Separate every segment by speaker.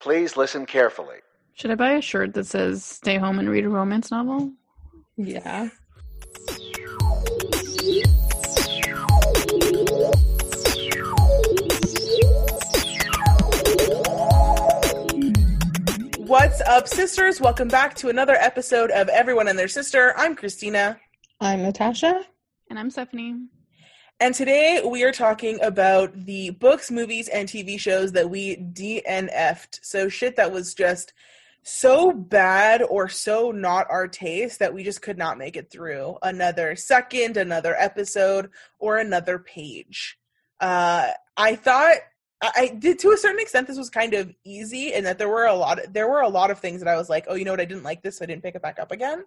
Speaker 1: Please listen carefully.
Speaker 2: Should I buy a shirt that says "Stay home and read a romance novel"?
Speaker 3: Yeah.
Speaker 4: What's up, sisters? Welcome back to another episode of Everyone and Their Sister. I'm Christina.
Speaker 3: I'm Natasha.
Speaker 2: And I'm Stephanie.
Speaker 4: And today we are talking about the books, movies, and TV shows that we DNF'd. So shit that was just so bad or so not our taste that we just could not make it through another second, another episode, or another page. Uh, I thought I did to a certain extent this was kind of easy and that there were a lot of, there were a lot of things that I was like, oh, you know what, I didn't like this, so I didn't pick it back up again.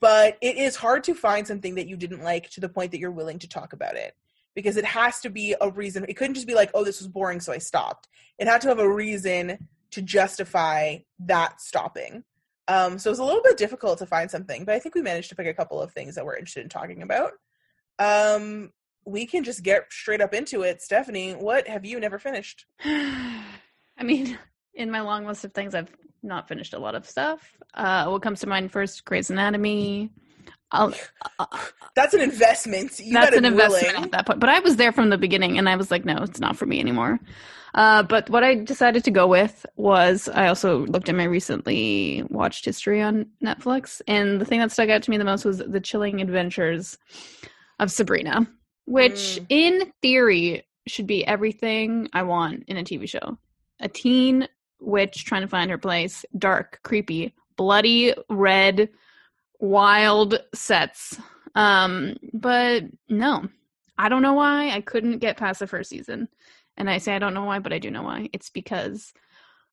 Speaker 4: But it is hard to find something that you didn't like to the point that you're willing to talk about it. Because it has to be a reason. It couldn't just be like, oh, this was boring, so I stopped. It had to have a reason to justify that stopping. Um, so it was a little bit difficult to find something, but I think we managed to pick a couple of things that we're interested in talking about. Um, we can just get straight up into it. Stephanie, what have you never finished?
Speaker 2: I mean, in my long list of things, I've not finished a lot of stuff. Uh, what comes to mind first? Grey's Anatomy. I'll, uh,
Speaker 4: that's an investment. You
Speaker 2: that's an investment willing. at that point. But I was there from the beginning, and I was like, no, it's not for me anymore. Uh, but what I decided to go with was I also looked at my recently watched history on Netflix, and the thing that stuck out to me the most was the chilling adventures of Sabrina which mm. in theory should be everything I want in a TV show. A teen witch trying to find her place, dark, creepy, bloody, red, wild sets. Um, but no, I don't know why I couldn't get past the first season. And I say I don't know why, but I do know why. It's because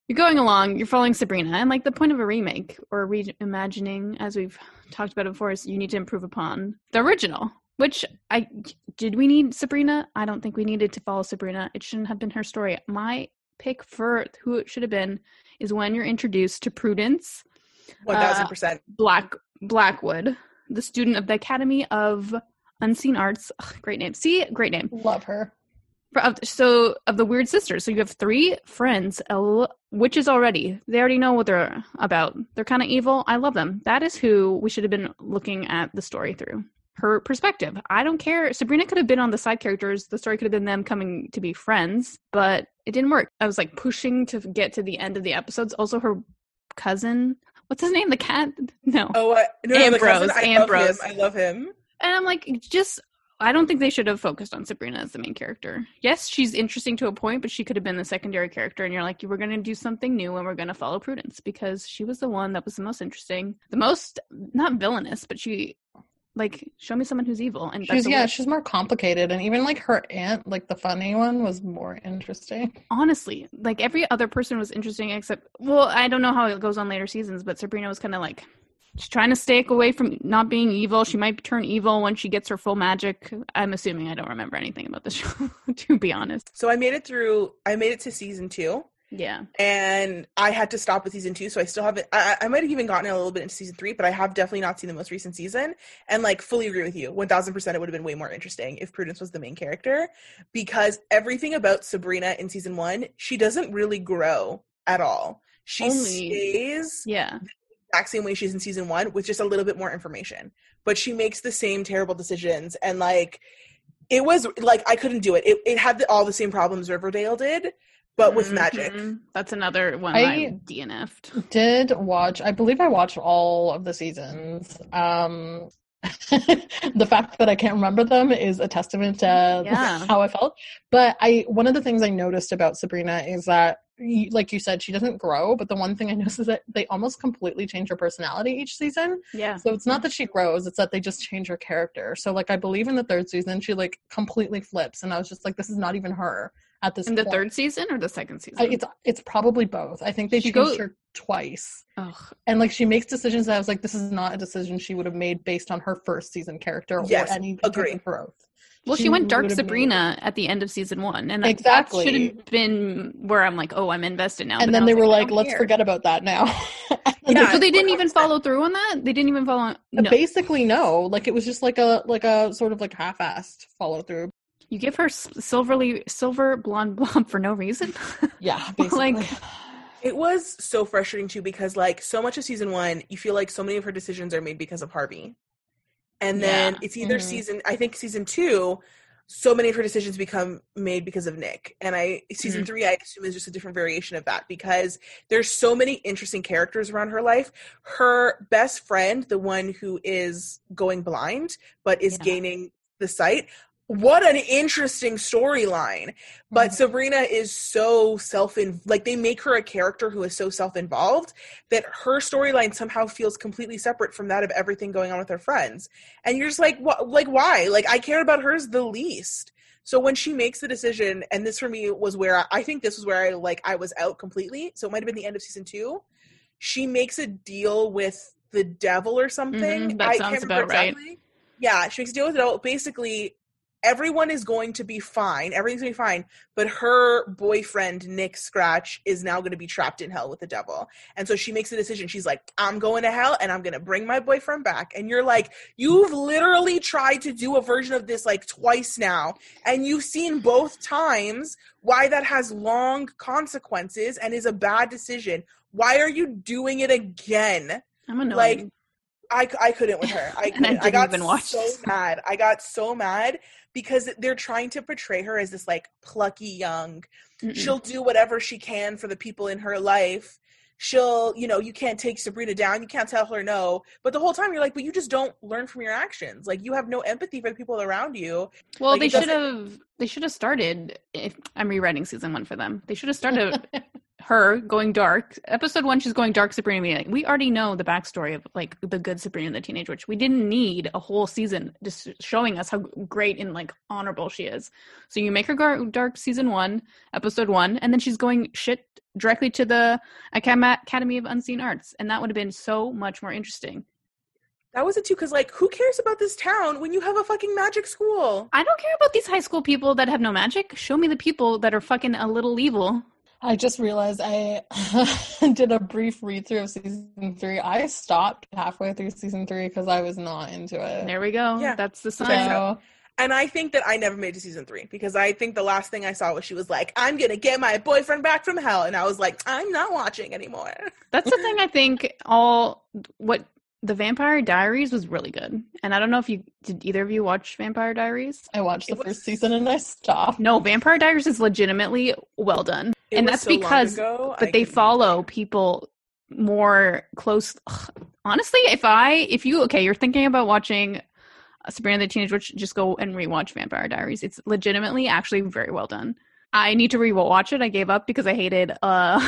Speaker 2: you're going along, you're following Sabrina, and like the point of a remake or reimagining, as we've talked about before, is you need to improve upon the original. Which I did we need Sabrina? I don't think we needed to follow Sabrina. It shouldn't have been her story. My pick for who it should have been is when you're introduced to Prudence.
Speaker 4: One thousand uh, percent.
Speaker 2: Black Blackwood, the student of the Academy of Unseen Arts. Ugh, great name. See, great name.
Speaker 3: Love her.
Speaker 2: So of the weird sisters, so you have three friends, witches already. They already know what they're about. They're kind of evil. I love them. That is who we should have been looking at the story through her perspective. I don't care. Sabrina could have been on the side characters. The story could have been them coming to be friends, but it didn't work. I was like pushing to get to the end of the episodes. Also, her cousin, what's his name? The cat? No.
Speaker 4: Oh, uh, no,
Speaker 2: Ambrose.
Speaker 4: No, I
Speaker 2: Ambrose.
Speaker 4: Love I love him.
Speaker 2: And I'm like, just. I don't think they should have focused on Sabrina as the main character. Yes, she's interesting to a point, but she could have been the secondary character. And you're like, you were going to do something new and we're going to follow Prudence because she was the one that was the most interesting, the most, not villainous, but she like show me someone who's evil and
Speaker 3: she's yeah she's more complicated and even like her aunt like the funny one was more interesting.
Speaker 2: Honestly like every other person was interesting except well i don't know how it goes on later seasons but sabrina was kind of like she's trying to stay away from not being evil. She might turn evil when she gets her full magic. I'm assuming i don't remember anything about this show to be honest.
Speaker 4: So i made it through i made it to season two
Speaker 2: yeah.
Speaker 4: And I had to stop with season two, so I still haven't. I, I might have even gotten a little bit into season three, but I have definitely not seen the most recent season. And like, fully agree with you. 1000% it would have been way more interesting if Prudence was the main character because everything about Sabrina in season one, she doesn't really grow at all. She Only, stays
Speaker 2: yeah.
Speaker 4: the exact same way she's in season one with just a little bit more information. But she makes the same terrible decisions and like, it was like I couldn't do it. It, it had the, all the same problems Riverdale did, but with mm-hmm. magic.
Speaker 2: That's another one I, I DNF'd.
Speaker 3: Did watch I believe I watched all of the seasons. Um the fact that I can't remember them is a testament to yeah. how I felt. But I one of the things I noticed about Sabrina is that like you said, she doesn't grow, but the one thing I noticed is that they almost completely change her personality each season.
Speaker 2: Yeah.
Speaker 3: So it's not that she grows, it's that they just change her character. So like I believe in the third season she like completely flips and I was just like, this is not even her at this
Speaker 2: in
Speaker 3: the
Speaker 2: point. third season or the second season
Speaker 3: I, it's it's probably both i think they she changed goes... her twice Ugh. and like she makes decisions that i was like this is not a decision she would have made based on her first season character
Speaker 4: yes,
Speaker 3: or any
Speaker 4: agree.
Speaker 3: growth
Speaker 2: well, she, she went dark Sabrina made... at the end of season one, and that, exactly that should have been where I'm like, oh, I'm invested now.
Speaker 3: And then they were like, let's care. forget about that now.
Speaker 2: yeah, so they didn't even follow through on that. They didn't even follow.
Speaker 3: No. Basically, no. Like it was just like a like a sort of like half-assed follow through.
Speaker 2: You give her silverly silver blonde blonde for no reason.
Speaker 3: Yeah, basically.
Speaker 2: like
Speaker 4: It was so frustrating too because like so much of season one, you feel like so many of her decisions are made because of Harvey. And then yeah. it's either mm-hmm. season I think season two, so many of her decisions become made because of Nick. And I season mm-hmm. three I assume is just a different variation of that because there's so many interesting characters around her life. Her best friend, the one who is going blind but is yeah. gaining the sight, what an interesting storyline. But mm-hmm. sabrina is so self in like they make her a character who is so self-involved that her storyline somehow feels completely separate from that of everything going on with her friends. And you're just like what like why? Like i care about hers the least. So when she makes the decision and this for me was where I, I think this was where i like i was out completely so it might have been the end of season two. She makes a deal with the devil or something.
Speaker 2: Mm-hmm, that
Speaker 4: I
Speaker 2: sounds about exactly. right
Speaker 4: yeah, she makes a deal with the devil. Basically, everyone is going to be fine. Everything's going to be fine. But her boyfriend, Nick Scratch, is now going to be trapped in hell with the devil. And so she makes a decision. She's like, I'm going to hell and I'm going to bring my boyfriend back. And you're like, you've literally tried to do a version of this like twice now. And you've seen both times why that has long consequences and is a bad decision. Why are you doing it again?
Speaker 2: I'm annoyed.
Speaker 4: Like, I, I couldn't with her. I couldn't. I, I, got so mad. I got so mad because they're trying to portray her as this like plucky young. Mm-mm. She'll do whatever she can for the people in her life. She'll, you know, you can't take Sabrina down. You can't tell her no. But the whole time you're like, but you just don't learn from your actions. Like you have no empathy for the people around you.
Speaker 2: Well,
Speaker 4: like,
Speaker 2: they should have. They should have started. If I'm rewriting season one for them, they should have started her going dark. Episode one, she's going dark. Sabrina we already know the backstory of like the good Sabrina the teenage witch. We didn't need a whole season just showing us how great and like honorable she is. So you make her go dark season one, episode one, and then she's going shit directly to the Academy of Unseen Arts, and that would have been so much more interesting.
Speaker 4: That was it too, because like, who cares about this town when you have a fucking magic school?
Speaker 2: I don't care about these high school people that have no magic. Show me the people that are fucking a little evil
Speaker 3: I just realized I did a brief read through of season three. I stopped halfway through season three because I was not into it.
Speaker 2: There we go. Yeah, that's the sign. So,
Speaker 4: and I think that I never made to season three because I think the last thing I saw was she was like, "I'm gonna get my boyfriend back from hell," and I was like, "I'm not watching anymore."
Speaker 2: That's the thing. I think all what the Vampire Diaries was really good, and I don't know if you did. Either of you watch Vampire Diaries?
Speaker 3: I watched the was, first season and I stopped.
Speaker 2: No, Vampire Diaries is legitimately well done, and that's so because ago, but they follow people more close. Ugh, honestly, if I if you okay, you're thinking about watching Sabrina the Teenage Witch, just go and rewatch Vampire Diaries. It's legitimately actually very well done. I need to rewatch it. I gave up because I hated uh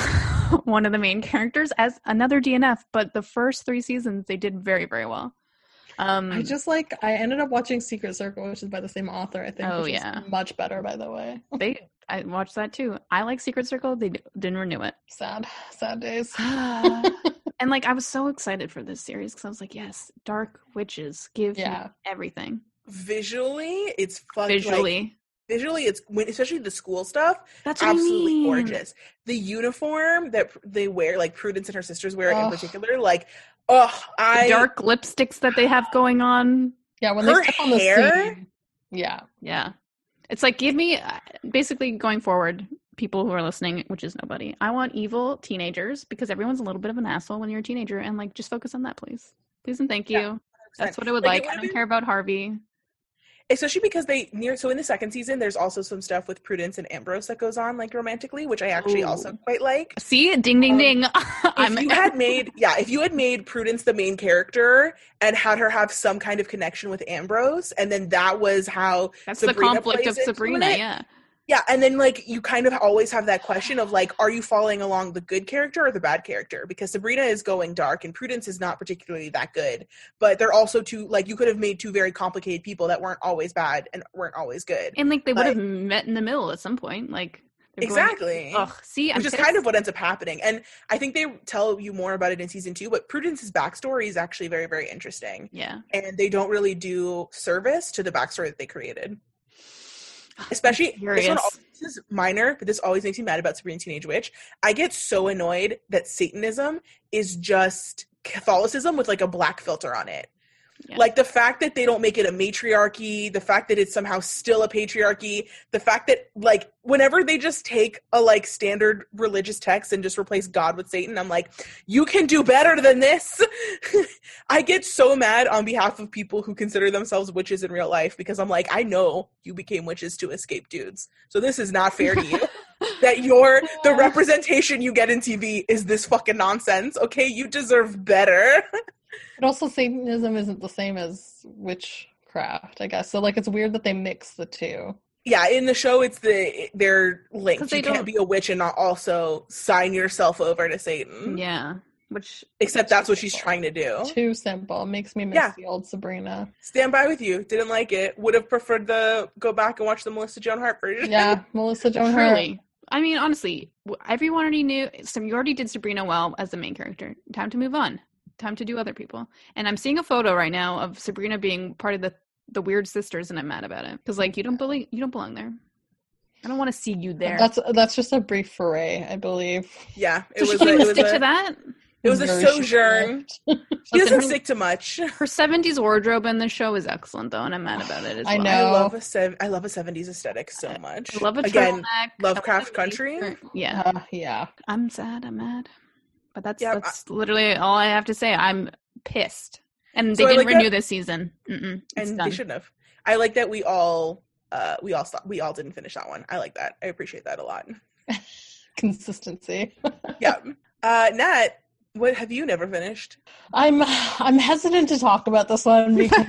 Speaker 2: one of the main characters as another DNF, but the first three seasons they did very, very well.
Speaker 3: Um, I just like I ended up watching Secret Circle, which is by the same author. I think.
Speaker 2: Oh yeah,
Speaker 3: much better by the way.
Speaker 2: they I watched that too. I like Secret Circle. They d- didn't renew it.
Speaker 3: Sad, sad days.
Speaker 2: and like I was so excited for this series because I was like, yes, dark witches give yeah. everything.
Speaker 4: Visually, it's
Speaker 2: fun. Visually,
Speaker 4: like, visually it's especially the school stuff that's absolutely I mean. gorgeous the uniform that they wear like prudence and her sisters wear in particular like oh i
Speaker 2: the dark lipsticks that they have going on
Speaker 3: yeah when her they step on the scene yeah
Speaker 2: yeah it's like give me uh, basically going forward people who are listening which is nobody i want evil teenagers because everyone's a little bit of an asshole when you're a teenager and like just focus on that please. Please and thank you. Yeah, that's what i would like, like. i don't care about harvey
Speaker 4: especially because they near so in the second season there's also some stuff with prudence and ambrose that goes on like romantically which i actually Ooh. also quite like.
Speaker 2: See? Ding ding um, ding.
Speaker 4: if you had made yeah if you had made prudence the main character and had her have some kind of connection with ambrose and then that was how
Speaker 2: that's sabrina the conflict of sabrina yeah
Speaker 4: yeah, and then like you kind of always have that question of like, are you following along the good character or the bad character? Because Sabrina is going dark and Prudence is not particularly that good. But they're also two like you could have made two very complicated people that weren't always bad and weren't always good.
Speaker 2: And like they would have met in the middle at some point. Like
Speaker 4: exactly.
Speaker 2: Going, Ugh, see,
Speaker 4: I'm which pissed. is kind of what ends up happening. And I think they tell you more about it in season two. But Prudence's backstory is actually very, very interesting.
Speaker 2: Yeah,
Speaker 4: and they don't really do service to the backstory that they created. Especially this one this is minor, but this always makes me mad about Sabrina Teenage Witch. I get so annoyed that Satanism is just Catholicism with like a black filter on it. Yeah. Like the fact that they don't make it a matriarchy, the fact that it's somehow still a patriarchy, the fact that like whenever they just take a like standard religious text and just replace God with Satan, I'm like, you can do better than this. I get so mad on behalf of people who consider themselves witches in real life because I'm like, I know you became witches to escape dudes. So this is not fair to you. that your the representation you get in TV is this fucking nonsense. Okay, you deserve better.
Speaker 3: but also Satanism isn't the same as witchcraft, I guess. So like it's weird that they mix the two.
Speaker 4: Yeah, in the show it's the they're linked. They you can't be a witch and not also sign yourself over to Satan.
Speaker 2: Yeah. Which
Speaker 4: except that's what she's trying to do.
Speaker 3: Too simple. Makes me miss yeah. the old Sabrina.
Speaker 4: Stand by with you. Didn't like it. Would have preferred the go back and watch the Melissa Joan Hart version.
Speaker 3: Yeah, Melissa Joan Hart.
Speaker 2: I mean, honestly, everyone already knew. Some you already did Sabrina well as the main character. Time to move on. Time to do other people. And I'm seeing a photo right now of Sabrina being part of the the weird sisters, and I'm mad about it because like you don't believe you don't belong there. I don't want to see you there.
Speaker 3: That's that's just a brief foray, I believe.
Speaker 4: Yeah,
Speaker 2: it so was. She can't a, even stick a, to that.
Speaker 4: It was a sojourn. she doesn't stick to much.
Speaker 2: Her seventies wardrobe in the show is excellent, though, and I'm mad about it. As I
Speaker 3: well. know.
Speaker 4: I love a se- I love a seventies aesthetic so much.
Speaker 2: I love a
Speaker 4: again. Lovecraft Country.
Speaker 2: Yeah,
Speaker 3: uh, yeah.
Speaker 2: I'm sad. I'm mad, but that's yeah, that's I, literally all I have to say. I'm pissed, and they so didn't like renew that, this season. Mm-mm,
Speaker 4: and done. they shouldn't have. I like that we all uh we all stopped, we all didn't finish that one. I like that. I appreciate that a lot.
Speaker 3: Consistency.
Speaker 4: yeah. Uh Nat, what have you never finished?
Speaker 3: I'm I'm hesitant to talk about this one because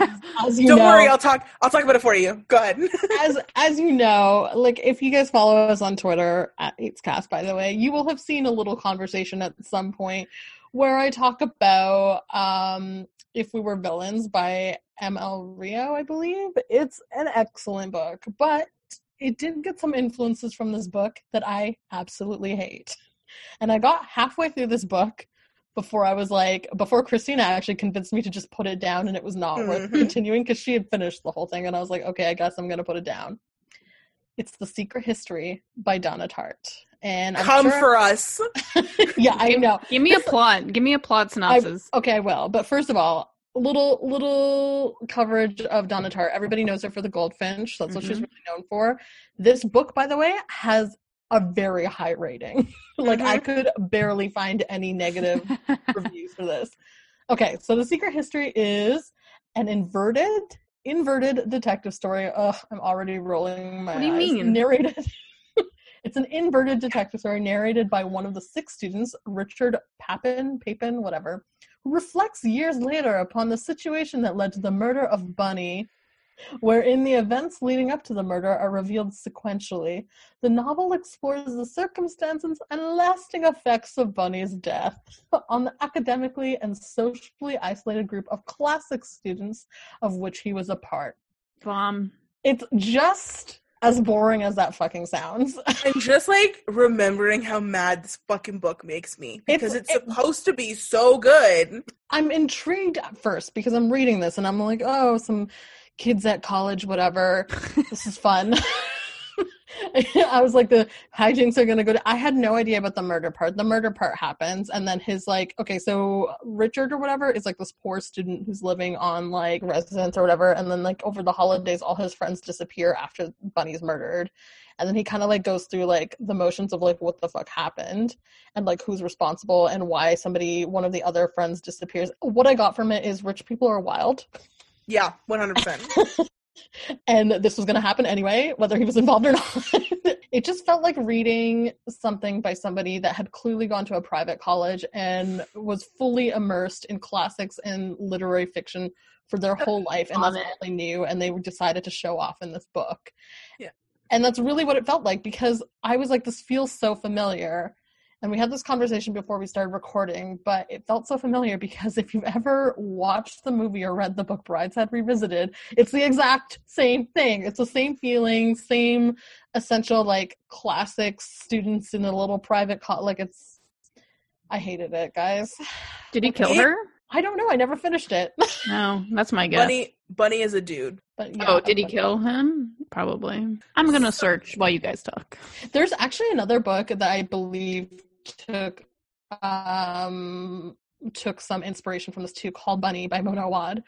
Speaker 3: as you
Speaker 4: Don't
Speaker 3: know,
Speaker 4: worry, I'll talk I'll talk about it for you. Go ahead.
Speaker 3: as as you know, like if you guys follow us on Twitter at Cast, by the way, you will have seen a little conversation at some point where I talk about um If We Were Villains by ML Rio, I believe. It's an excellent book, but it did get some influences from this book that I absolutely hate. And I got halfway through this book before I was like, before Christina actually convinced me to just put it down and it was not mm-hmm. worth continuing because she had finished the whole thing. And I was like, okay, I guess I'm going to put it down. It's The Secret History by Donna Tartt. And I'm
Speaker 4: come sure for us.
Speaker 3: yeah, I know.
Speaker 2: Give me a plot. Give me a plot synopsis.
Speaker 3: I, okay, I will. But first of all, little little coverage of Donna Tartt. Everybody knows her for the Goldfinch. That's mm-hmm. what she's mm-hmm. really known for. This book, by the way, has a very high rating. like mm-hmm. I could barely find any negative reviews for this. Okay, so the secret history is an inverted inverted detective story. Ugh, I'm already rolling my
Speaker 2: What do you
Speaker 3: eyes.
Speaker 2: mean?
Speaker 3: Narrated. it's an inverted detective story narrated by one of the six students, Richard Papen, Papen, whatever, who reflects years later upon the situation that led to the murder of Bunny wherein the events leading up to the murder are revealed sequentially. The novel explores the circumstances and lasting effects of Bunny's death on the academically and socially isolated group of classic students of which he was a part.
Speaker 2: Bomb.
Speaker 3: It's just as boring as that fucking sounds.
Speaker 4: and just like remembering how mad this fucking book makes me because it's, it's supposed to be so good.
Speaker 3: I'm intrigued at first because I'm reading this and I'm like, oh, some kids at college, whatever. this is fun. I was like, the hijinks are gonna go. To, I had no idea about the murder part. The murder part happens, and then his like, okay, so Richard or whatever is like this poor student who's living on like residence or whatever, and then like over the holidays, all his friends disappear after Bunny's murdered, and then he kind of like goes through like the motions of like what the fuck happened and like who's responsible and why somebody one of the other friends disappears. What I got from it is rich people are wild.
Speaker 4: Yeah, 100%.
Speaker 3: and this was going to happen anyway, whether he was involved or not. it just felt like reading something by somebody that had clearly gone to a private college and was fully immersed in classics and literary fiction for their whole life, and that's all they knew, and they decided to show off in this book.
Speaker 4: Yeah.
Speaker 3: And that's really what it felt like because I was like, this feels so familiar and we had this conversation before we started recording, but it felt so familiar because if you've ever watched the movie or read the book Brideshead Revisited, it's the exact same thing. It's the same feeling, same essential like classic students in a little private co- like it's I hated it, guys.
Speaker 2: Did he kill her?
Speaker 3: I don't know. I never finished it.
Speaker 2: no, that's my guess.
Speaker 4: Bunny Bunny is a dude.
Speaker 2: But yeah, oh, did he kill him? Probably. I'm gonna search while you guys talk.
Speaker 3: There's actually another book that I believe took um took some inspiration from this too called Bunny by Mona Awad.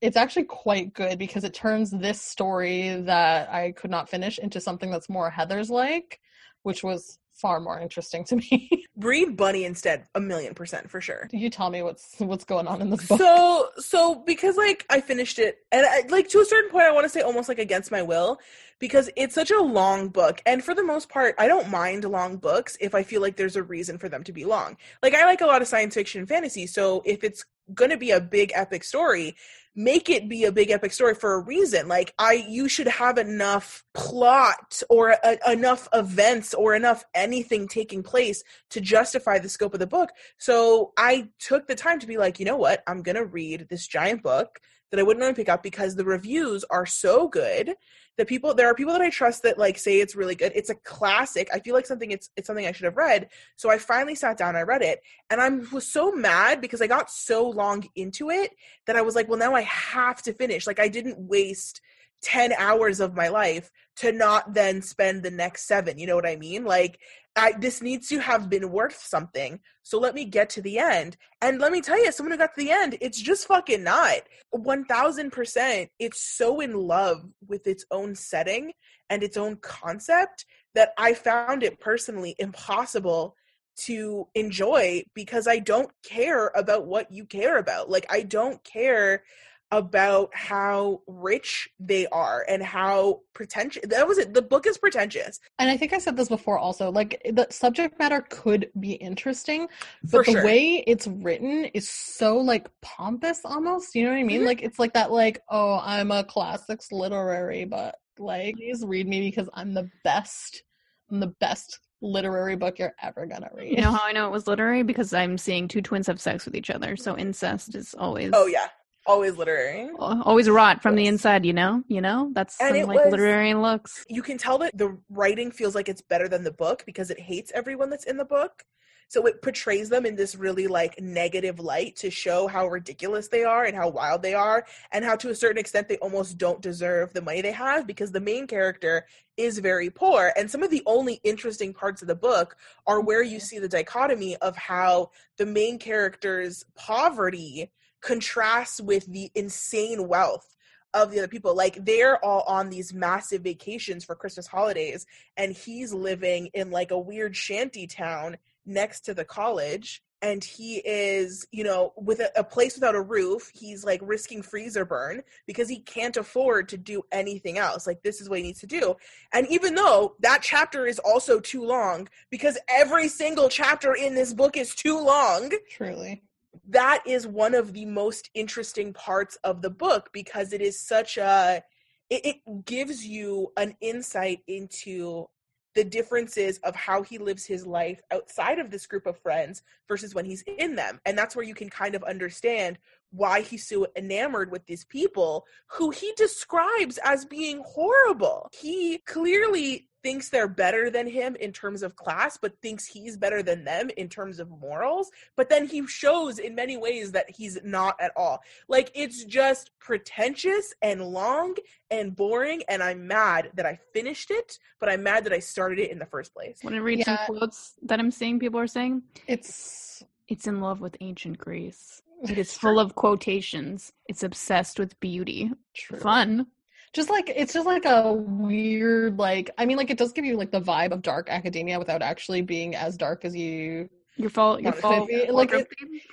Speaker 3: it's actually quite good because it turns this story that I could not finish into something that's more Heather's like, which was far more interesting to me.
Speaker 4: Read Bunny instead, a million percent for sure.
Speaker 3: You tell me what's what's going on in this book.
Speaker 4: So, so because like I finished it, and I, like to a certain point, I want to say almost like against my will, because it's such a long book, and for the most part, I don't mind long books if I feel like there's a reason for them to be long. Like I like a lot of science fiction and fantasy, so if it's going to be a big epic story make it be a big epic story for a reason like i you should have enough plot or a, enough events or enough anything taking place to justify the scope of the book so i took the time to be like you know what i'm going to read this giant book that i wouldn't normally pick up because the reviews are so good the people there are people that I trust that like say it's really good. It's a classic. I feel like something it's it's something I should have read. So I finally sat down, I read it, and I was so mad because I got so long into it that I was like, well now I have to finish. Like I didn't waste 10 hours of my life to not then spend the next 7. You know what I mean? Like I, this needs to have been worth something. So let me get to the end. And let me tell you, someone who got to the end, it's just fucking not. 1000%. It's so in love with its own setting and its own concept that I found it personally impossible to enjoy because I don't care about what you care about. Like, I don't care about how rich they are and how pretentious that was it the book is pretentious
Speaker 3: and i think i said this before also like the subject matter could be interesting but For the sure. way it's written is so like pompous almost you know what i mean mm-hmm. like it's like that like oh i'm a classics literary but like please read me because i'm the best i'm the best literary book you're ever gonna read.
Speaker 2: You know how I know it was literary? Because I'm seeing two twins have sex with each other. So incest is always
Speaker 4: Oh yeah always literary.
Speaker 2: Always rot from the inside you know? You know? That's and some, like was, literary looks.
Speaker 4: You can tell that the writing feels like it's better than the book because it hates everyone that's in the book. So it portrays them in this really like negative light to show how ridiculous they are and how wild they are and how to a certain extent they almost don't deserve the money they have because the main character is very poor. And some of the only interesting parts of the book are where you mm-hmm. see the dichotomy of how the main character's poverty contrasts with the insane wealth of the other people. Like they're all on these massive vacations for Christmas holidays, and he's living in like a weird shanty town next to the college. And he is, you know, with a, a place without a roof. He's like risking freezer burn because he can't afford to do anything else. Like, this is what he needs to do. And even though that chapter is also too long, because every single chapter in this book is too long.
Speaker 3: Truly
Speaker 4: that is one of the most interesting parts of the book because it is such a it, it, gives you an insight into the differences of how he lives his life outside of this group of friends versus when he's in them. And that's where you can kind of understand why he's so enamored with these people who he describes as being horrible. He clearly thinks they're better than him in terms of class, but thinks he's better than them in terms of morals. But then he shows in many ways that he's not at all. Like it's just pretentious and long and boring. And I'm mad that I finished it, but I'm mad that I started it in the first place.
Speaker 2: Want to read yeah. some quotes that I'm seeing people are saying?
Speaker 3: It's
Speaker 2: it's in love with ancient Greece. It is full of quotations. It's obsessed with beauty. True. Fun
Speaker 3: just like it's just like a weird like i mean like it does give you like the vibe of dark academia without actually being as dark as you
Speaker 2: your fault your fault.
Speaker 3: like it,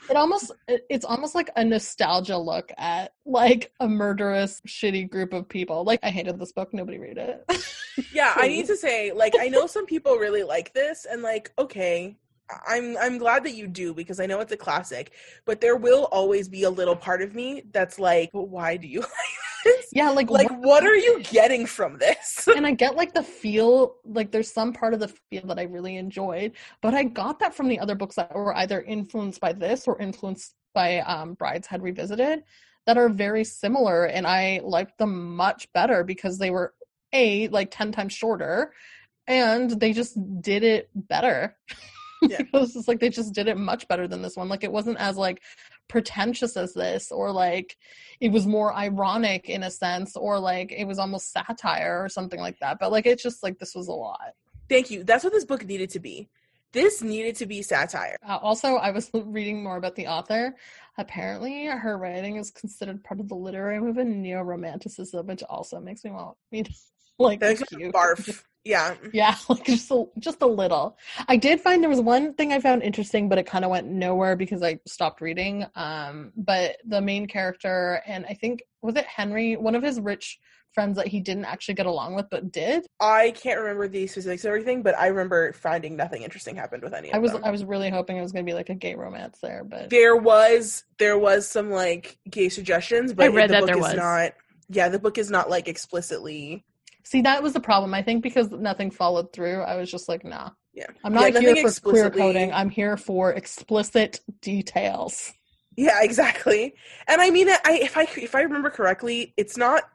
Speaker 3: it almost it, it's almost like a nostalgia look at like a murderous shitty group of people. Like i hated this book. Nobody read it.
Speaker 4: Yeah i need to say like i know some people really like this and like okay I'm I'm glad that you do because I know it's a classic, but there will always be a little part of me that's like, but why do you like
Speaker 3: this? Yeah, like
Speaker 4: like what, what are you getting from this?
Speaker 3: and I get like the feel, like there's some part of the feel that I really enjoyed, but I got that from the other books that were either influenced by this or influenced by um Brideshead Revisited that are very similar and I liked them much better because they were a like 10 times shorter and they just did it better. Yeah. it was just like they just did it much better than this one. Like it wasn't as like pretentious as this, or like it was more ironic in a sense, or like it was almost satire or something like that. But like it's just like this was a lot.
Speaker 4: Thank you. That's what this book needed to be. this needed to be satire.
Speaker 3: Uh, also, I was reading more about the author. Apparently, her writing is considered part of the literary movement neo romanticism, which also makes me want me to like
Speaker 4: barf. Yeah.
Speaker 3: Yeah, like just a, just a little. I did find there was one thing I found interesting, but it kind of went nowhere because I stopped reading. Um, but the main character, and I think was it Henry, one of his rich friends that he didn't actually get along with but did.
Speaker 4: I can't remember the specifics of everything, but I remember finding nothing interesting happened with any of
Speaker 3: I was
Speaker 4: them.
Speaker 3: I was really hoping it was going to be like a gay romance there, but
Speaker 4: there was there was some like gay suggestions, but
Speaker 2: I read
Speaker 4: the
Speaker 2: that
Speaker 4: book
Speaker 2: there
Speaker 4: is
Speaker 2: was.
Speaker 4: not. Yeah, the book is not like explicitly.
Speaker 3: See, that was the problem. I think because nothing followed through, I was just like, nah.
Speaker 4: Yeah,
Speaker 3: I'm not
Speaker 4: yeah,
Speaker 3: here for queer coding. I'm here for explicit details.
Speaker 4: Yeah, exactly. And I mean, I if I if I remember correctly, it's not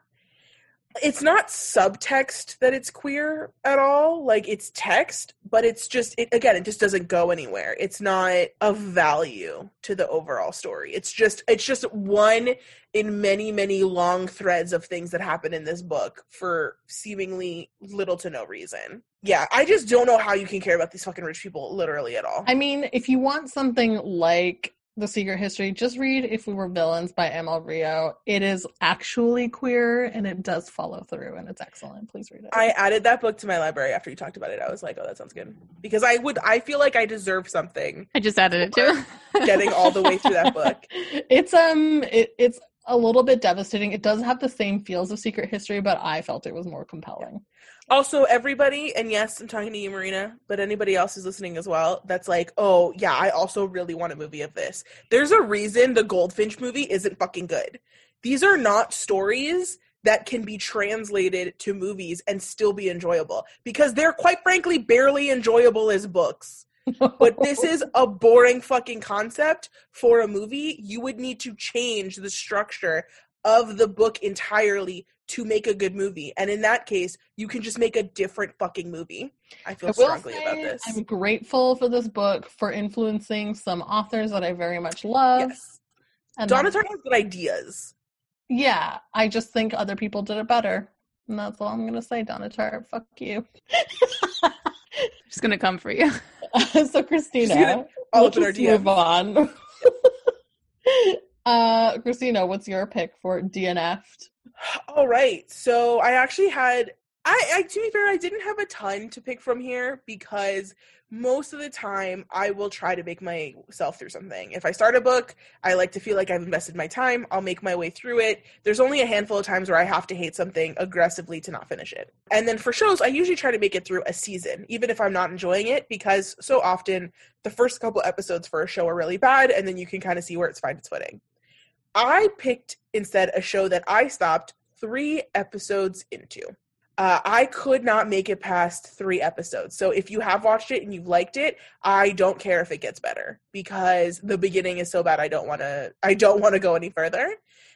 Speaker 4: it's not subtext that it's queer at all. Like it's text, but it's just it, again, it just doesn't go anywhere. It's not of value to the overall story. It's just it's just one in many many long threads of things that happen in this book for seemingly little to no reason. Yeah, I just don't know how you can care about these fucking rich people literally at all.
Speaker 3: I mean, if you want something like The Secret History, just read If We Were Villains by ML Rio. It is actually queer and it does follow through and it's excellent. Please read it.
Speaker 4: I added that book to my library after you talked about it. I was like, oh, that sounds good. Because I would, I feel like I deserve something
Speaker 2: I just added it too.
Speaker 4: getting all the way through that book.
Speaker 3: It's um it, it's a little bit devastating. It does have the same feels of Secret History, but I felt it was more compelling.
Speaker 4: Also, everybody, and yes, I'm talking to you, Marina, but anybody else who's listening as well, that's like, oh, yeah, I also really want a movie of this. There's a reason the Goldfinch movie isn't fucking good. These are not stories that can be translated to movies and still be enjoyable because they're quite frankly barely enjoyable as books. but this is a boring fucking concept for a movie. You would need to change the structure of the book entirely to make a good movie. And in that case, you can just make a different fucking movie. I feel
Speaker 3: I will
Speaker 4: strongly
Speaker 3: say
Speaker 4: about this.
Speaker 3: I'm grateful for this book for influencing some authors that I very much love.
Speaker 4: yes.
Speaker 3: And
Speaker 4: Donna Tartt has good ideas.
Speaker 3: Yeah, I just think other people did it better. And that's all I'm gonna say, Donna Tartt. Fuck you.
Speaker 2: She's gonna come for you.
Speaker 3: so Christina,
Speaker 4: gonna
Speaker 3: let's
Speaker 4: up in our
Speaker 3: just move on. uh Christina, what's your pick for DNF'd?
Speaker 4: All right. So I actually had I, I to be fair, I didn't have a ton to pick from here because most of the time I will try to make myself through something. If I start a book, I like to feel like I've invested my time. I'll make my way through it. There's only a handful of times where I have to hate something aggressively to not finish it. And then for shows, I usually try to make it through a season, even if I'm not enjoying it, because so often the first couple episodes for a show are really bad, and then you can kind of see where it's find its footing. I picked instead a show that I stopped three episodes into. Uh, I could not make it past three episodes. So if you have watched it and you've liked it, I don't care if it gets better because the beginning is so bad. I don't want to. I don't want to go any further.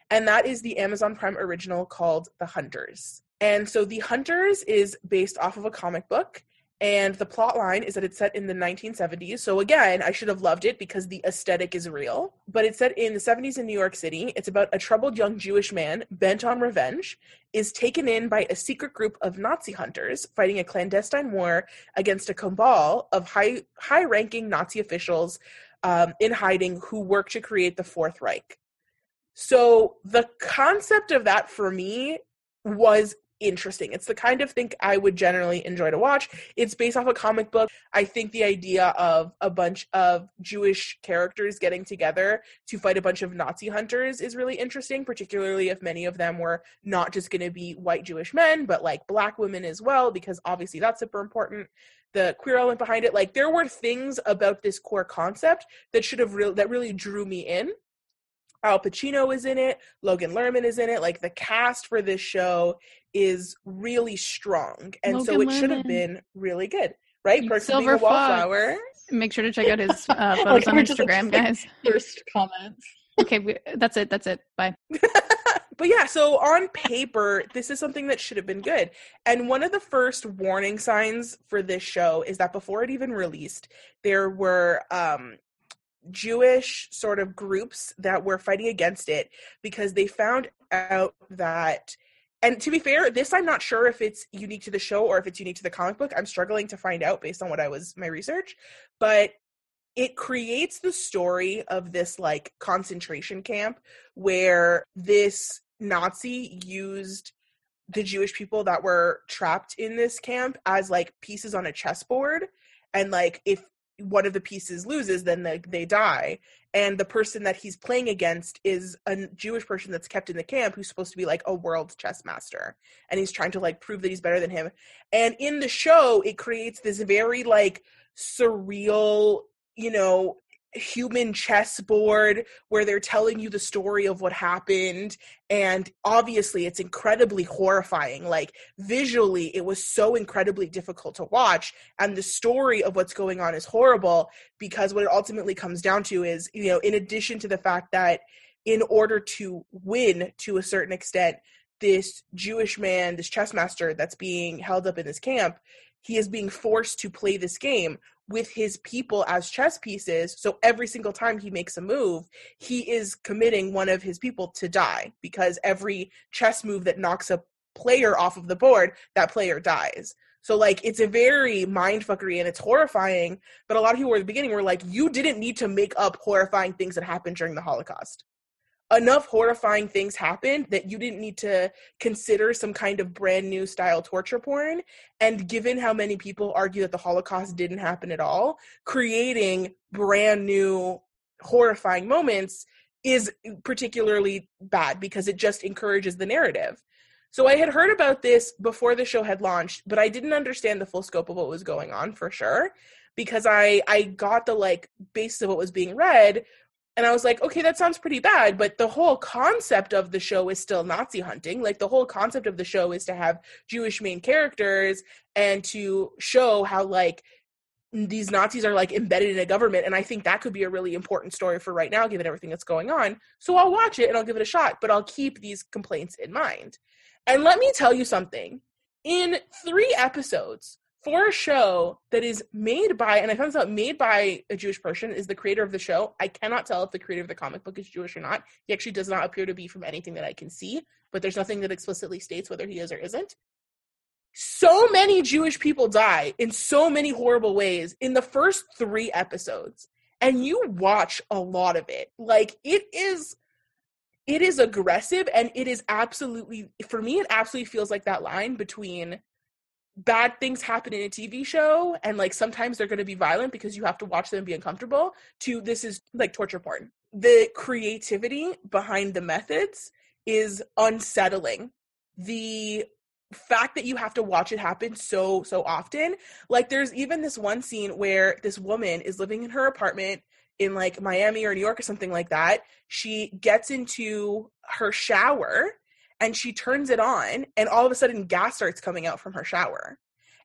Speaker 4: And that is the Amazon Prime original called The Hunters. And so The Hunters is based off of a comic book. And the plot line is that it's set in the 1970s. So again, I should have loved it because the aesthetic is real. But it's set in the 70s in New York City. It's about a troubled young Jewish man bent on revenge is taken in by a secret group of Nazi hunters fighting a clandestine war against a cabal of high high-ranking Nazi officials um, in hiding who work to create the Fourth Reich. So the concept of that for me was interesting. It's the kind of thing I would generally enjoy to watch. It's based off a comic book. I think the idea of a bunch of Jewish characters getting together to fight a bunch of Nazi hunters is really interesting, particularly if many of them were not just going to be white Jewish men, but like black women as well, because obviously that's super important. The queer element behind it, like there were things about this core concept that should have real that really drew me in. Al Pacino is in it, Logan Lerman is in it. Like the cast for this show is really strong, and so
Speaker 2: Logan
Speaker 4: it should have been really good, right? Of being
Speaker 2: Silver
Speaker 4: a wallflower.
Speaker 2: Make sure to check out his uh, photos
Speaker 3: Like,
Speaker 2: on
Speaker 3: just,
Speaker 2: Instagram,
Speaker 3: like-
Speaker 2: guys.
Speaker 3: First comments.
Speaker 2: Okay, we, that's it. That's it. Bye.
Speaker 4: but yeah, so on paper, this is something that should have been good. And one of the first warning signs for this show is that before it even released, there were um, Jewish sort of groups that were fighting against it because they found out that and to be fair, this I'm not sure if it's unique to the show or if it's unique to the comic book. I'm struggling to find out based on what I was my research, but it creates the story of this like concentration camp where this Nazi used the Jewish people that were trapped in this camp as like pieces on a chessboard and like if one of the pieces loses then they, they die. And the person that he's playing against is a jewish person that's kept in the camp who's supposed to be like a world chess master. And he's trying to like prove that he's better than him. And in the show it creates this very like surreal you know human chessboard where they're telling you the story of what happened and obviously it's incredibly horrifying. Like visually it was so incredibly difficult to watch and the story of what's going on is horrible because what it ultimately comes down to is you know in addition to the fact that in order to win to a certain extent this jewish man this chess master that's being held up in this camp he is being forced to play this game with his people as chess pieces. So every single time he makes a move, he is committing one of his people to die because every chess move that knocks a player off of the board, that player dies. So like it's a very mindfuckery and it's horrifying. But a lot of people at the beginning were like, you didn't need to make up horrifying things that happened during the Holocaust enough horrifying things happened that you didn't need to consider some kind of brand new style torture porn. And given how many people argue that the Holocaust didn't happen at all, creating brand new horrifying moments is particularly bad because it just encourages the narrative. So I had heard about this before the show had launched, but I didn't understand the full scope of what was going on for sure because I I got the like basis of what was being read and I was like, okay, that sounds pretty bad, but the whole concept of the show is still Nazi hunting. Like the whole concept of the show is to have Jewish main characters and to show how like these Nazis are like embedded in a government. And I think that could be a really important story for right now, given everything that's going on. So I'll watch it and I'll give it a shot, but I'll keep these complaints in mind. And let me tell you something. In three episodes, for a show that is made by, and I found this out, made by a Jewish person, is the creator of the show. I cannot tell if the creator of the comic book is Jewish or not. He actually does not appear to be from anything that I can see, but there's nothing that explicitly states whether he is or isn't. So many Jewish people die in so many horrible ways in the first three episodes. And you watch a lot of it. Like, it is it is aggressive and it is absolutely for me it absolutely feels like that line between bad things happen in a TV show and like sometimes they're going to be violent because you have to watch them be uncomfortable to this is like torture porn. The creativity behind the methods is unsettling. The fact that you have to watch it happen so so often like there's even this one scene where this woman is living in her apartment in like Miami or New York or something like that she gets into her shower and she turns it on and all of a sudden gas starts coming out from her shower.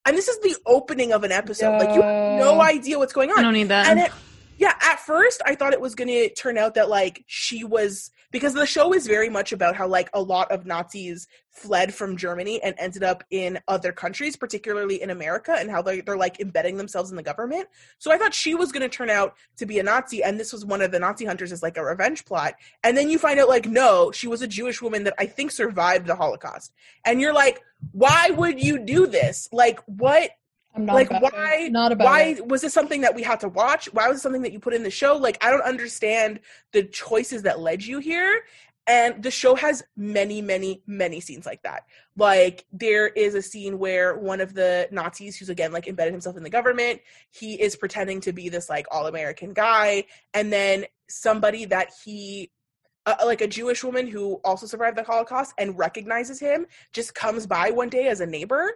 Speaker 4: And this is the opening of an episode like you have no idea what's going on.
Speaker 2: i don't need that.
Speaker 4: And it, yeah at first i thought it was going to turn out that like she was because the show is very much about how like a lot of nazis fled from germany and ended up in other countries particularly in america and how they, they're like embedding themselves in the government. So i thought she was going to turn out to be a nazi and this was one of the nazi hunters as like a revenge plot. And then you find out like no she was a jewish woman that i think survived the holocaust. And you're like why would you do this? Like what I'm not like why it. not about why it. was this something that we had to watch? Why was it something that you put in the show? Like I don't understand the choices that led you here. And the show has many, many, many scenes like that. Like there is a scene where one of the Nazis, who's again like embedded himself in the government, he is pretending to be this like all American guy, and then somebody that he uh, like a Jewish woman who also survived the Holocaust and recognizes him just comes by one day as a neighbor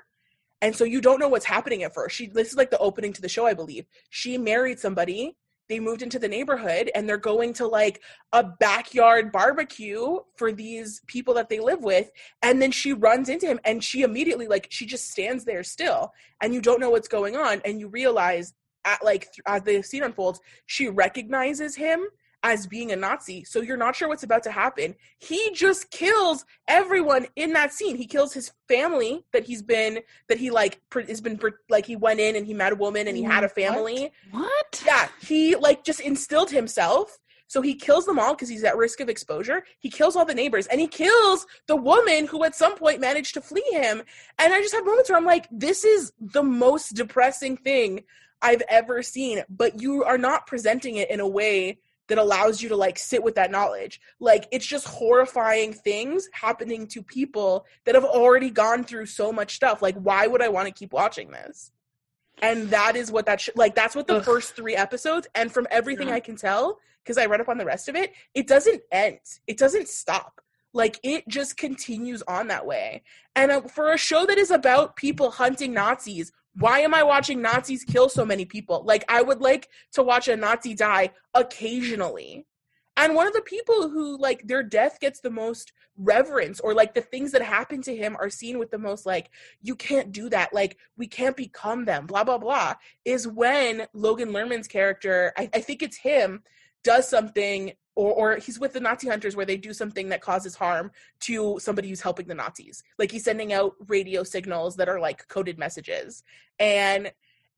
Speaker 4: and so you don't know what's happening at first. She this is like the opening to the show, I believe. She married somebody. They moved into the neighborhood and they're going to like a backyard barbecue for these people that they live with. And then she runs into him and she immediately like she just stands there still and you don't know what's going on and you realize at like as the scene unfolds, she recognizes him as being a Nazi. So you're not sure what's about to happen. He just kills everyone in that scene. He kills his family that he's been that he like has been like he went in and he met a woman and he had a family.
Speaker 2: What?
Speaker 4: Yeah, he like just instilled himself So he kills them all because he's at risk of exposure. He kills all the neighbors and he kills the woman who at some point managed to flee him. And I just have moments where I'm like, this is the most depressing thing I've ever seen, but you are not presenting it in a way that allows you to like sit with that knowledge. Like it's just horrifying things happening to people that have already gone through so much stuff. Like why would I want to keep watching this? And that is what that sh- like that's what the Ugh. first 3 episodes and from everything yeah. I can tell because I read up on the rest of it, it doesn't end. It doesn't stop. Like it just continues on that way. And uh, for a show that is about people hunting Nazis, why am I watching Nazis kill so many people? Like I would like to watch a Nazi die occasionally. And one of the people who like their death gets the most reverence or like the things that happen to him are seen with the most like you can't do that like we can't become them blah blah blah is when logan lerman's character I, I think it's him does something or, or he's with the Nazi hunters where they do something that causes harm to somebody who's helping the Nazis. Like he's sending out radio signals that are like coded messages. And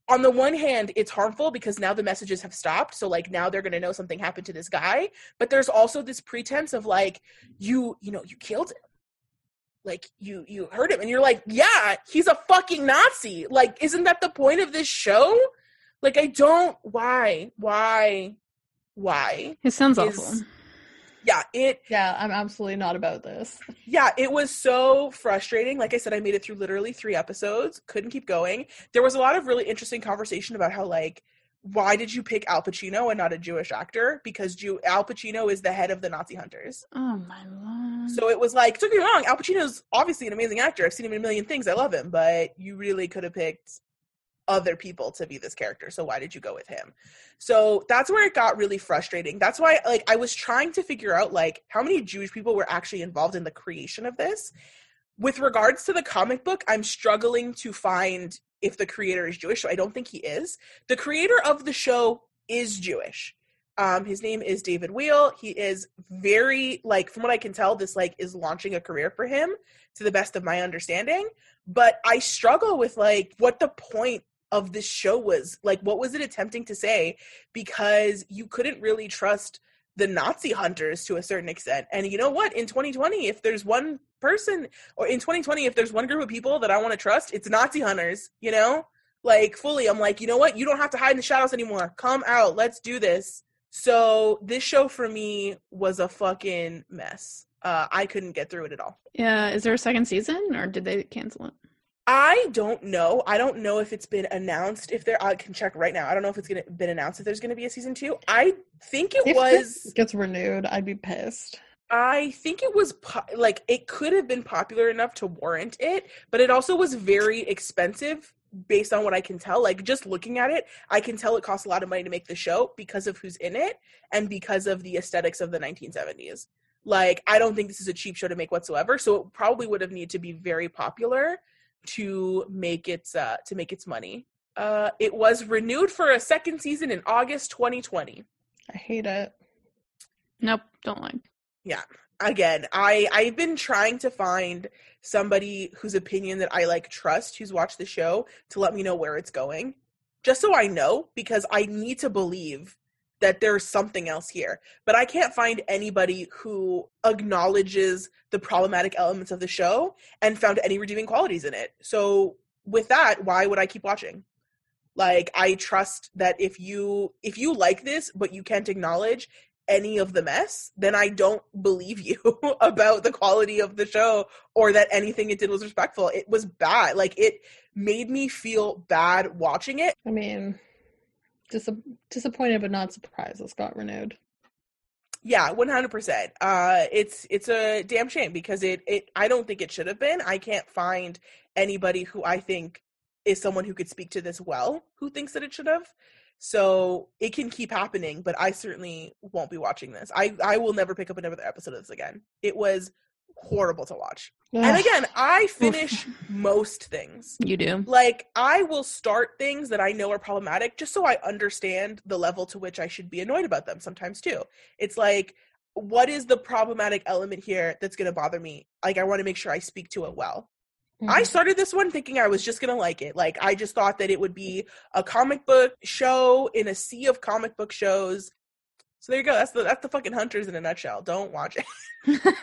Speaker 4: on the one hand, it's harmful because now the messages have stopped. So like now they're gonna know something happened to this guy. But there's also this pretense of like, you, you know, you killed him. Like you you hurt him and you're like, yeah, he's a fucking Nazi. Like, isn't that the point of this show? Like I don't why? Why? Why.
Speaker 2: It sounds is, awful.
Speaker 4: Yeah, it.
Speaker 3: Yeah, I'm absolutely not about this.
Speaker 4: Yeah, it was so frustrating. Like I said, I made it through literally three episodes. Couldn't keep going. There was a lot of really interesting conversation about how like why did you pick Al Pacino and not a Jewish actor? Because Jew- Al Pacino is the head of the Nazi hunters.
Speaker 2: Oh my lord!
Speaker 4: So it was like, don't get me wrong, Al Pacino's obviously an amazing actor. I've seen him in a million things. I love him, but you really could have picked other people to be this character. So why did you go with him? So that's where it got really frustrating. That's why like I was trying to figure out like how many Jewish people were actually involved in the creation of this. With regards to the comic book, I'm struggling to find if the creator is Jewish. So I don't think he is. The creator of the show is Jewish. Um, his name is David Weil. He is very like, from what I can tell, this like is launching a career for him, to the best of my understanding. But I struggle with like what the point of this show was like what was it attempting to say? Because you couldn't really trust the nazi hunters to a certain extent. And you know what? In 2020 if there's one person or in 2020 if there's one group of people that i want to trust it's nazi hunters you know? Like fully i'm like you know what? You don't have to hide in the shadows anymore. Come out. Let's do this. So this show for me was a fucking mess. Uh i couldn't get through it at all.
Speaker 2: Yeah is there a second season or did they cancel it
Speaker 4: I don't know. I don't know if it's been announced. If there, I can check right now. I don't know if it's gonna been announced if there's gonna be a season two. I think it
Speaker 3: if
Speaker 4: was
Speaker 3: gets renewed. I'd be pissed.
Speaker 4: I think it was po- like it could have been popular enough to warrant it, but it also was very expensive based on what I can tell. Like just looking at it, I can tell it costs a lot of money to make the show because of who's in it and because of the aesthetics of the 1970s. Like I don't think this is a cheap show to make whatsoever, so it probably would have needed to be very popular to make its uh, to make its money. Uh, it was renewed for a second season in August 2020.
Speaker 3: I hate it.
Speaker 2: Nope, don't like.
Speaker 4: Yeah. Again, I I've been trying to find somebody whose opinion that I like trust who's watched the show to let me know where it's going. Just so I know because I need to believe that there's something else here. But I can't find anybody who acknowledges the problematic elements of the show and found any redeeming qualities in it. So with that, why would I keep watching? Like I trust that if you if you like this but you can't acknowledge any of the mess, then I don't believe you about the quality of the show or that anything it did was respectful. It was bad. Like it made me feel bad watching it.
Speaker 3: I mean, Dis- disappointed but not surprised this got renewed.
Speaker 4: Yeah, one hundred percent. Uh, it's it's a damn shame because it it I don't think it should have been. I can't find anybody who I think is someone who could speak to this well who thinks that it should have. So it can keep happening, but I certainly won't be watching this. I I will never pick up another episode of this again. It was horrible to watch. Ugh. And again, I finish most things.
Speaker 2: You do.
Speaker 4: Like I will start things that I know are problematic just so I understand the level to which I should be annoyed about them sometimes too. It's like what is the problematic element here that's going to bother me? Like I want to make sure I speak to it well. Mm-hmm. I started this one thinking I was just going to like it. Like I just thought that it would be a comic book show in a sea of comic book shows So there you go. That's the that's the fucking hunters in a nutshell. Don't watch it.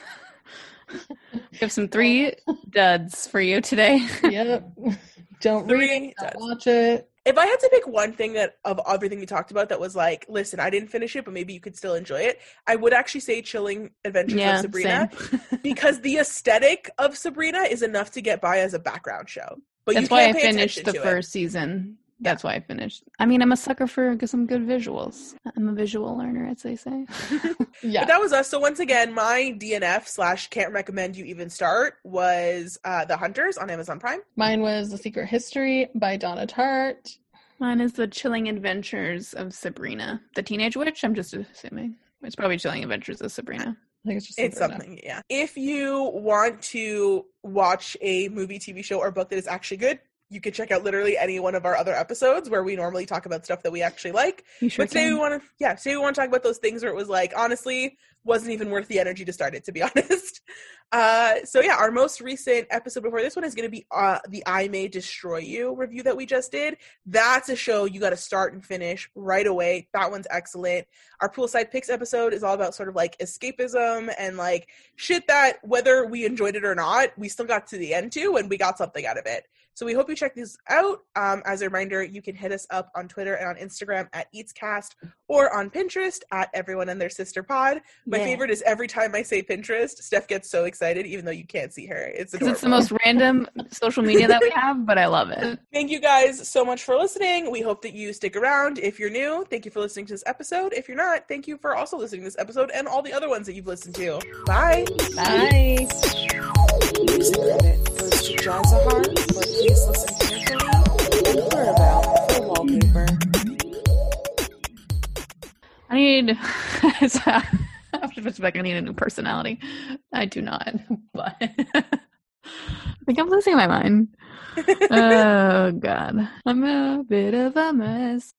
Speaker 2: we have some um, three duds for you today.
Speaker 3: yep. Don't three read it. Don't watch it.
Speaker 4: If I had to pick one thing that of everything we talked about that was like, listen, I didn't finish it, but maybe you could still enjoy it, I would actually say Chilling Adventures yeah, of Sabrina because the aesthetic of Sabrina is enough to get by as a background show.
Speaker 2: But That's why I finished the first it. season that's why I finished. I mean, I'm a sucker for some good visuals. I'm a visual learner, as they say.
Speaker 4: yeah, but that was us. So once again, my DNF slash can't recommend you even start was uh, The Hunters on Amazon Prime.
Speaker 3: Mine was The Secret History by Donna Tartt.
Speaker 2: Mine is The Chilling Adventures of Sabrina, the Teenage Witch. I'm just assuming it's probably Chilling Adventures of Sabrina.
Speaker 3: I think it's just
Speaker 4: it's something, yeah. If you want to watch a movie, TV show, or book that is actually good, you can check out literally any one of our other episodes where we normally talk about stuff that we actually like. Sure but today can. we want to, yeah, today we want to talk about those things where it was like, honestly, wasn't even worth the energy to start it, to be honest. Uh, so yeah, our most recent episode before this one is going to be uh, the I May Destroy You review that we just did. That's a show you got to start and finish right away. That one's excellent. Our poolside picks episode is all about sort of like escapism and like shit that whether we enjoyed it or not, we still got to the end too, and we got something out of it. So we hope you check these out. Um, as a reminder, you can hit us up on Twitter and on Instagram at EatsCast or on Pinterest at Everyone and Their Sister Pod. My yeah. favorite is every time I say Pinterest, Steph gets so excited, even though you can't see her. It's adorable.
Speaker 2: It's the most random social media that we have, but I love it.
Speaker 4: Thank you guys so much for listening. We hope that you stick around. If you're new, thank you for listening to this episode. If you're not, thank you for also listening to this episode and all the other ones that you've listened to. Bye.
Speaker 2: Bye.
Speaker 4: Music credit goes to Jazahar please listen carefully and Clarabelle for wallpaper.
Speaker 2: I need. After Rebecca, I need a new personality. I do not, but I think I'm losing my mind. oh God, I'm a bit of a mess.